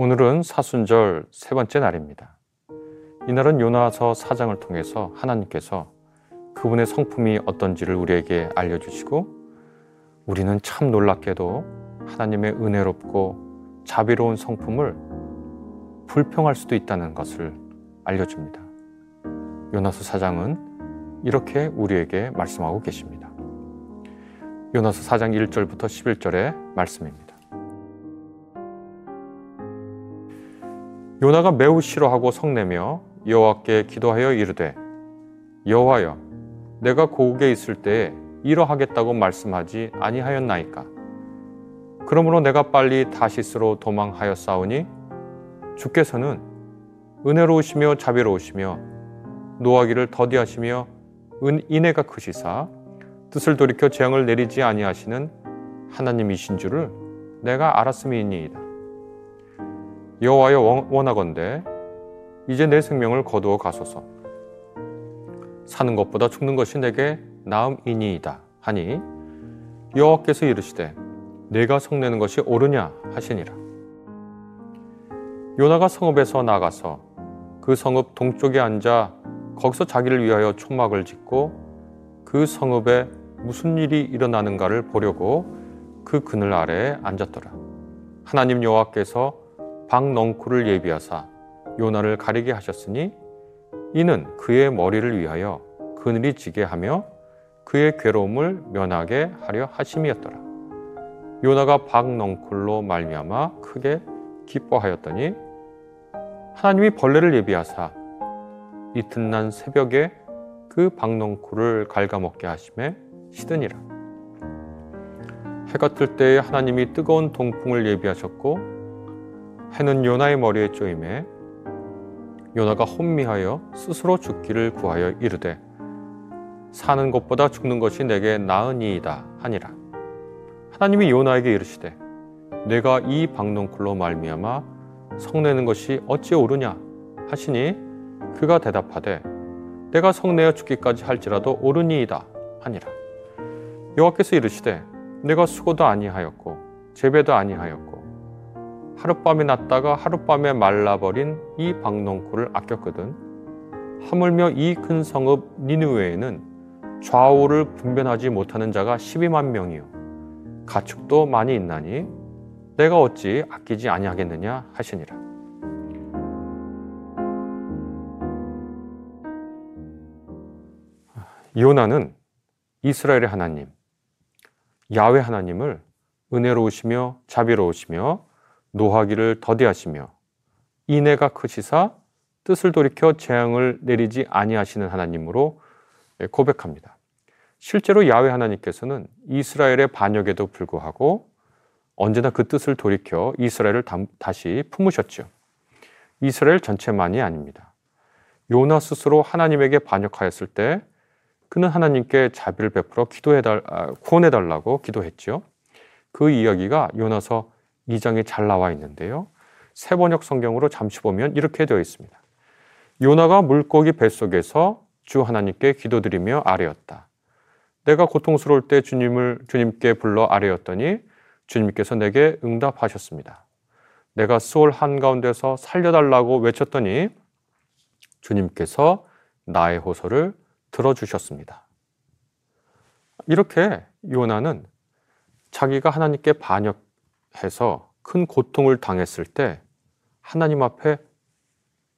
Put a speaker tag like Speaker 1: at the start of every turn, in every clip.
Speaker 1: 오늘은 사순절 세 번째 날입니다. 이날은 요나서 사장을 통해서 하나님께서 그분의 성품이 어떤지를 우리에게 알려주시고 우리는 참 놀랍게도 하나님의 은혜롭고 자비로운 성품을 불평할 수도 있다는 것을 알려줍니다. 요나서 사장은 이렇게 우리에게 말씀하고 계십니다. 요나서 4장 1절부터 11절의 말씀입니다. 요나가 매우 싫어하고 성내며 여호와께 기도하여 이르되 여호와여 내가 고국에 있을 때에 이러하겠다고 말씀하지 아니하였나이까 그러므로 내가 빨리 다시스로 도망하였사오니 주께서는 은혜로우시며 자비로우시며 노하기를 더디하시며 은 인애가 크시사 뜻을 돌이켜 재앙을 내리지 아니하시는 하나님이신 줄을 내가 알았음이니이다. 여호와여 원하건대 이제 내 생명을 거두어 가소서. 사는 것보다 죽는 것이 내게 나음이니이다 하니 여호와께서 이르시되 내가 성내는 것이 옳으냐 하시니라. 요나가 성읍에서 나가서 그 성읍 동쪽에 앉아 거기서 자기를 위하여 초막을 짓고 그 성읍에 무슨 일이 일어나는가를 보려고 그 그늘 아래에 앉았더라. 하나님 여호와께서 박넝쿨을 예비하사 요나를 가리게 하셨으니 이는 그의 머리를 위하여 그늘이 지게 하며 그의 괴로움을 면하게 하려 하심이었더라. 요나가 박넝쿨로 말미암아 크게 기뻐하였더니 하나님이 벌레를 예비하사 이튿날 새벽에 그 박넝쿨을 갉아먹게 하심에 시드니라. 해가 뜰 때에 하나님이 뜨거운 동풍을 예비하셨고 해는 요나의 머리에 쪼임에 요나가 혼미하여 스스로 죽기를 구하여 이르되 사는 것보다 죽는 것이 내게 나으니이다 하니라. 하나님이 요나에게 이르시되 내가 이 박농쿨로 말미암아 성내는 것이 어찌 옳으냐 하시니 그가 대답하되 내가 성내어 죽기까지 할지라도 옳으니이다 하니라. 여호와께서 이르시되 내가 수고도 아니하였고 재배도 아니하였고 하룻밤에 났다가 하룻밤에 말라버린 이 박농쿨을 아꼈거든. 하물며 이 큰 성읍 니누웨에는 좌우를 분변하지 못하는 자가 12만 명이요. 가축도 많이 있나니 내가 어찌 아끼지 아니하겠느냐 하시니라. 요나는 이스라엘의 하나님 야외 하나님을 은혜로우시며 자비로우시며 노하기를 더디하시며 인애가 크시사 뜻을 돌이켜 재앙을 내리지 아니하시는 하나님으로 고백합니다. 실제로 야외 하나님께서는 이스라엘의 반역에도 불구하고 언제나 그 뜻을 돌이켜 이스라엘을 다시 품으셨죠. 이스라엘 전체만이 아닙니다. 요나 스스로 하나님에게 반역하였을 때 그는 하나님께 자비를 베풀어 기도해달, 아, 구원해달라고 기도했죠. 그 이야기가 요나서 2장에 잘 나와 있는데요. 세번역 성경으로 잠시 보면 이렇게 되어 있습니다. 요나가 물고기 뱃속에서 주 하나님께 기도드리며 아뢰었다. 내가 고통스러울 때 주님을 주님께 불러 아뢰었더니 주님께서 내게 응답하셨습니다. 내가 수월 한가운데서 살려달라고 외쳤더니 주님께서 나의 호소를 들어주셨습니다. 이렇게 요나는 자기가 하나님께 반역 해서 큰 고통을 당했을 때 하나님 앞에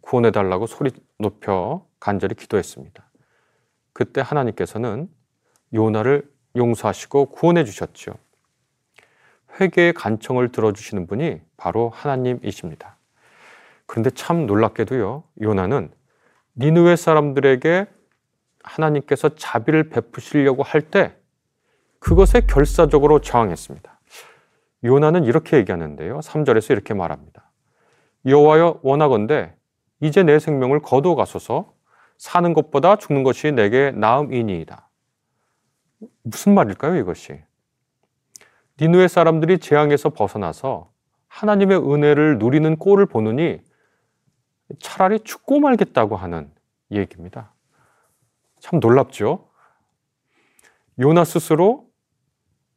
Speaker 1: 구원해 달라고 소리 높여 간절히 기도했습니다. 그때 하나님께서는 요나를 용서하시고 구원해 주셨죠. 회개의 간청을 들어주시는 분이 바로 하나님이십니다. 그런데 참 놀랍게도요, 요나는 니누의 사람들에게 하나님께서 자비를 베푸시려고 할 때 그것에 결사적으로 저항했습니다. 요나는 이렇게 얘기하는데요. 3절에서 이렇게 말합니다. 여호와여 원하건대 이제 내 생명을 거두어 가소서 사는 것보다 죽는 것이 내게 나음이니이다. 무슨 말일까요, 이것이? 니누의 사람들이 재앙에서 벗어나서 하나님의 은혜를 누리는 꼴을 보느니 차라리 죽고 말겠다고 하는 얘기입니다. 참 놀랍죠? 요나 스스로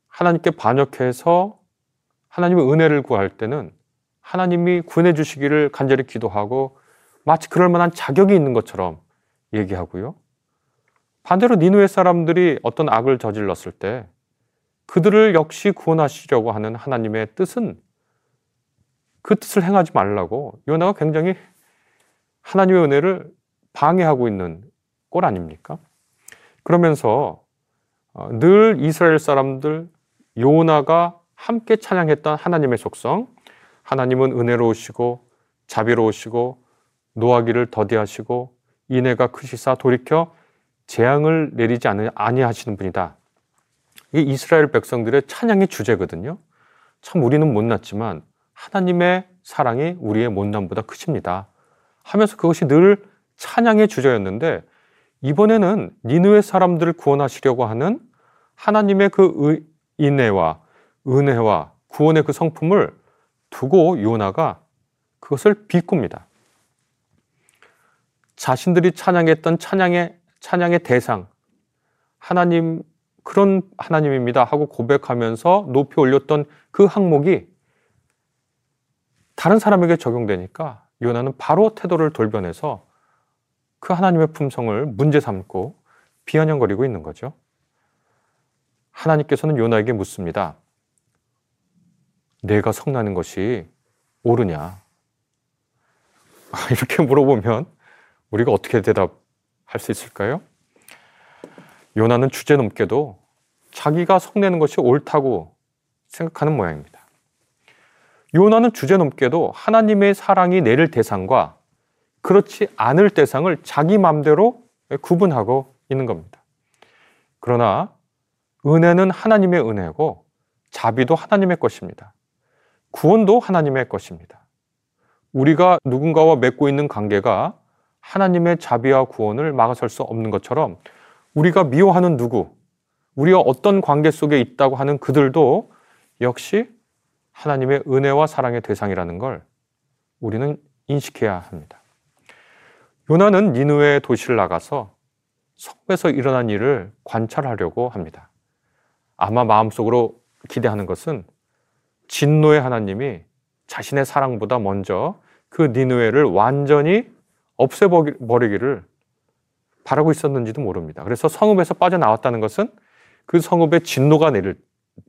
Speaker 1: 하나님께 반역해서 하나님의 은혜를 구할 때는 하나님이 구원해 주시기를 간절히 기도하고 마치 그럴 만한 자격이 있는 것처럼 얘기하고요. 반대로 니누의 사람들이 어떤 악을 저질렀을 때 그들을 역시 구원하시려고 하는 하나님의 뜻은 그 뜻을 행하지 말라고 요나가 굉장히 하나님의 은혜를 방해하고 있는 꼴 아닙니까? 그러면서 어, 늘 이스라엘 사람들 요나가 함께 찬양했던 하나님의 속성, 하나님은 은혜로우시고 자비로우시고 노하기를 더디하시고 인애가 크시사 돌이켜 재앙을 내리지 아니하시는 분이다. 이게 이스라엘 백성들의 찬양의 주제거든요. 참 우리는 못났지만 하나님의 사랑이 우리의 못남보다 크십니다. 하면서 그것이 늘 찬양의 주제였는데 이번에는 니누의 사람들을 구원하시려고 하는 하나님의 그 인애와 은혜와 구원의 그 성품을 두고 요나가 그것을 비꿉니다. 자신들이 찬양했던 찬양의 찬양의 대상 하나님 그런 하나님입니다 하고 고백하면서 높이 올렸던 그 항목이 다른 사람에게 적용되니까 요나는 바로 태도를 돌변해서 그 하나님의 품성을 문제 삼고 비아냥거리고 있는 거죠. 하나님께서는 요나에게 묻습니다. 내가 성나는 것이 옳으냐? 아, 이렇게 물어보면 우리가 어떻게 대답할 수 있을까요? 요나는 주제 넘게도 자기가 성내는 것이 옳다고 생각하는 모양입니다. 요나는 주제 넘게도 하나님의 사랑이 내릴 대상과 그렇지 않을 대상을 자기 마음대로 구분하고 있는 겁니다. 그러나 은혜는 하나님의 은혜고 자비도 하나님의 것입니다. 구원도 하나님의 것입니다. 우리가 누군가와 맺고 있는 관계가 하나님의 자비와 구원을 막아설 수 없는 것처럼 우리가 미워하는 누구, 우리가 어떤 관계 속에 있다고 하는 그들도 역시 하나님의 은혜와 사랑의 대상이라는 걸 우리는 인식해야 합니다. 요나는 니누의 도시를 나가서 성에서 일어난 일을 관찰하려고 합니다. 아마 마음속으로 기대하는 것은 진노의 하나님이 자신의 사랑보다 먼저 그 니누에를 완전히 없애버리기를 바라고 있었는지도 모릅니다. 그래서 성읍에서 빠져나왔다는 것은 그 성읍의 진노가 내릴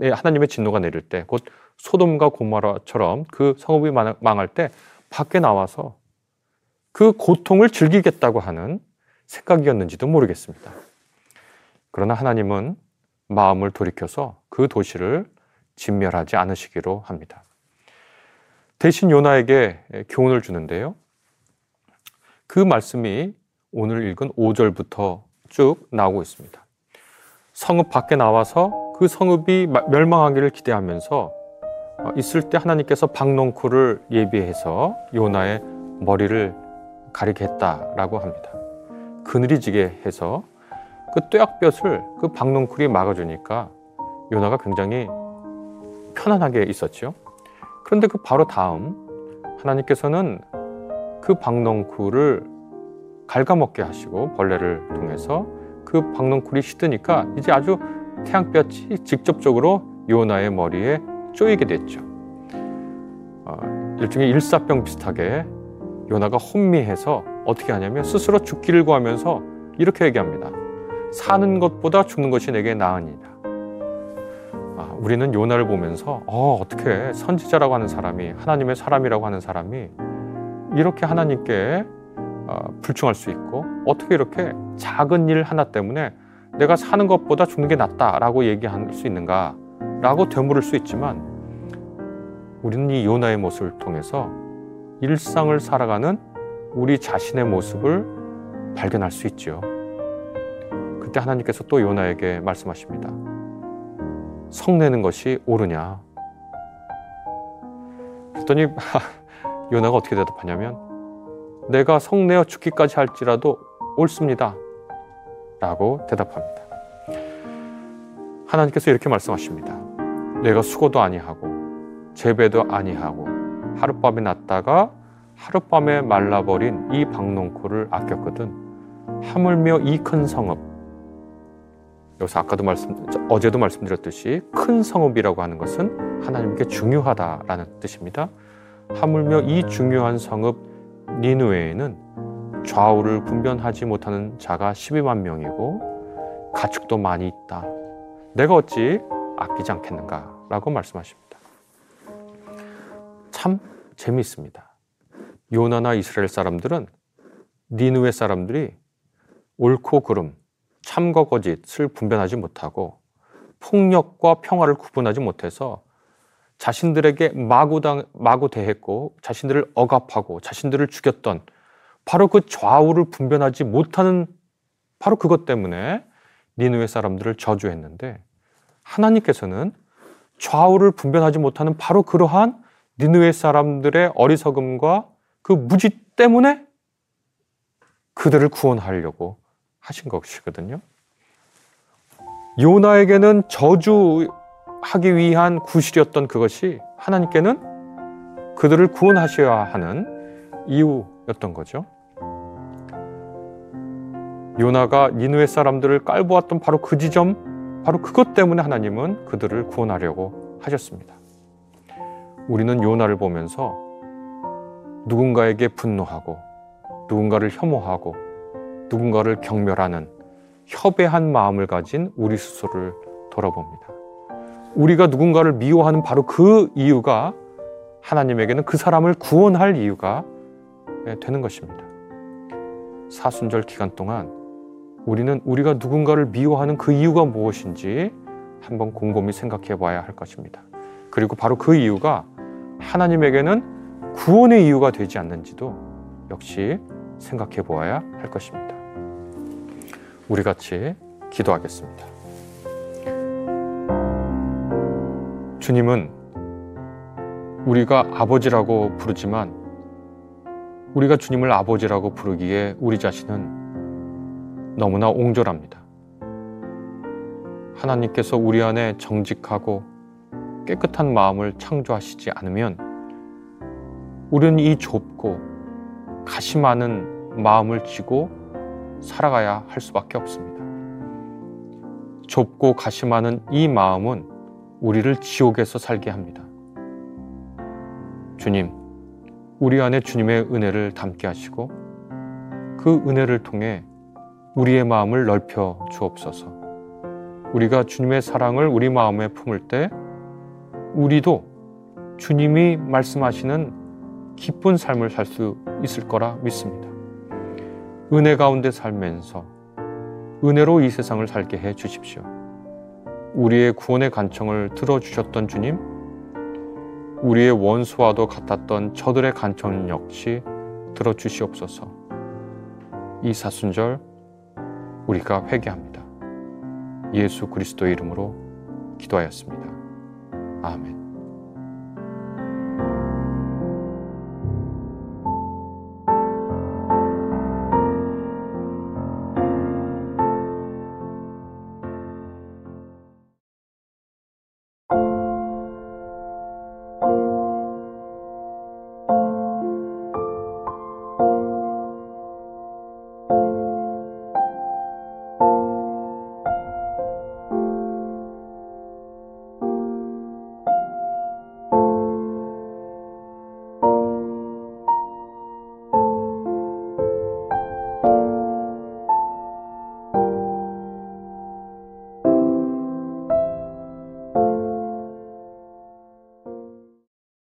Speaker 1: 예, 하나님의 진노가 내릴 때, 곧 소돔과 고마라처럼 그 성읍이 망할 때 밖에 나와서 그 고통을 즐기겠다고 하는 생각이었는지도 모르겠습니다. 그러나 하나님은 마음을 돌이켜서 그 도시를 진멸하지 않으시기로 합니다. 대신 요나에게 교훈을 주는데요. 그 말씀이 오늘 읽은 5절부터 쭉 나오고 있습니다. 성읍 밖에 나와서 그 성읍이 멸망하기를 기대하면서 어, 있을 때 하나님께서 박농쿨을 예비해서 요나의 머리를 가리게 했다라고 합니다. 그늘이 지게 해서 그 뙤약볕을 그 박농쿨이 막아주니까 요나가 굉장히 편안하게 있었죠. 그런데 그 바로 다음 하나님께서는 그 박농쿨을 갉아먹게 하시고 벌레를 통해서 그 박농쿨이 시드니까 이제 아주 태양볕이 직접적으로 요나의 머리에 쪼이게 됐죠. 어, 일종의 일사병 비슷하게 요나가 혼미해서 어떻게 하냐면 스스로 죽기를 구하면서 이렇게 얘기합니다. 사는 것보다 죽는 것이 내게 나으니라. 아, 우리는 요나를 보면서 어, 어떻게 선지자라고 하는 사람이 하나님의 사람이라고 하는 사람이 이렇게 하나님께 어, 불충할 수 있고 어떻게 이렇게 작은 일 하나 때문에 내가 사는 것보다 죽는 게 낫다라고 얘기할 수 있는가라고 되물을 수 있지만 우리는 이 요나의 모습을 통해서 일상을 살아가는 우리 자신의 모습을 발견할 수 있죠. 그때 하나님께서 또 요나에게 말씀하십니다. 성내는 것이 옳으냐? 그랬더니 요나가 어떻게 대답하냐면 내가 성내어 죽기까지 할지라도 옳습니다. 라고 대답합니다. 하나님께서 이렇게 말씀하십니다. 내가 수고도 아니하고 재배도 아니하고 하룻밤에 났다가 하룻밤에 말라버린 이 박농코를 아꼈거든 하물며 이 큰 성읍 여기서 아까도 말씀 어제도 말씀드렸듯이 큰 성읍이라고 하는 것은 하나님께 중요하다라는 뜻입니다. 하물며 이 중요한 성읍 니누에에는 좌우를 분변하지 못하는 자가 12만 명이고 가축도 많이 있다. 내가 어찌 아끼지 않겠는가? 라고 말씀하십니다. 참 재미있습니다. 요나나 이스라엘 사람들은 니누의 사람들이 옳고 그름, 참과 거짓을 분별하지 못하고 폭력과 평화를 구분하지 못해서 자신들에게 마구당, 마구 대했고 자신들을 억압하고 자신들을 죽였던 바로 그 좌우를 분별하지 못하는 바로 그것 때문에 니누의 사람들을 저주했는데 하나님께서는 좌우를 분별하지 못하는 바로 그러한 니누의 사람들의 어리석음과 그 무지 때문에 그들을 구원하려고 하신 것이거든요. 요나에게는 저주하기 위한 구실이었던 그것이 하나님께는 그들을 구원하셔야 하는 이유였던 거죠. 요나가 니누의 사람들을 깔보았던 바로 그 지점, 바로 그것 때문에 하나님은 그들을 구원하려고 하셨습니다. 우리는 요나를 보면서 누군가에게 분노하고 누군가를 혐오하고 누군가를 경멸하는 협외한 마음을 가진 우리 스스로를 돌아봅니다. 우리가 누군가를 미워하는 바로 그 이유가 하나님에게는 그 사람을 구원할 이유가 되는 것입니다. 사순절 기간 동안 우리는 우리가 누군가를 미워하는 그 이유가 무엇인지 한번 곰곰이 생각해 봐야 할 것입니다. 그리고 바로 그 이유가 하나님에게는 구원의 이유가 되지 않는지도 역시 생각해 보아야 할 것입니다. 우리 같이 기도하겠습니다. 주님은 우리가 아버지라고 부르지만 우리가 주님을 아버지라고 부르기에 우리 자신은 너무나 옹졸합니다. 하나님께서 우리 안에 정직하고 깨끗한 마음을 창조하시지 않으면 우리는 이 좁고 많은 마음을 쥐고 살아가야 할 수밖에 없습니다. 좁고 많은 이 마음은 우리를 지옥에서 살게 합니다. 주님, 우리 안에 주님의 은혜를 담게 하시고 그 은혜를 통해 우리의 마음을 넓혀 주옵소서. 우리가 주님의 사랑을 우리 마음에 품을 때 우리도 주님이 말씀하시는 기쁜 삶을 살 수 있을 거라 믿습니다. 은혜 가운데 살면서 은혜로 이 세상을 살게 해 주십시오. 우리의 구원의 간청을 들어주셨던 주님, 우리의 원수와도 같았던 저들의 간청 역시 들어주시옵소서. 이 사순절 우리가 회개합니다. 예수 그리스도의 이름으로 기도하였습니다. 아멘.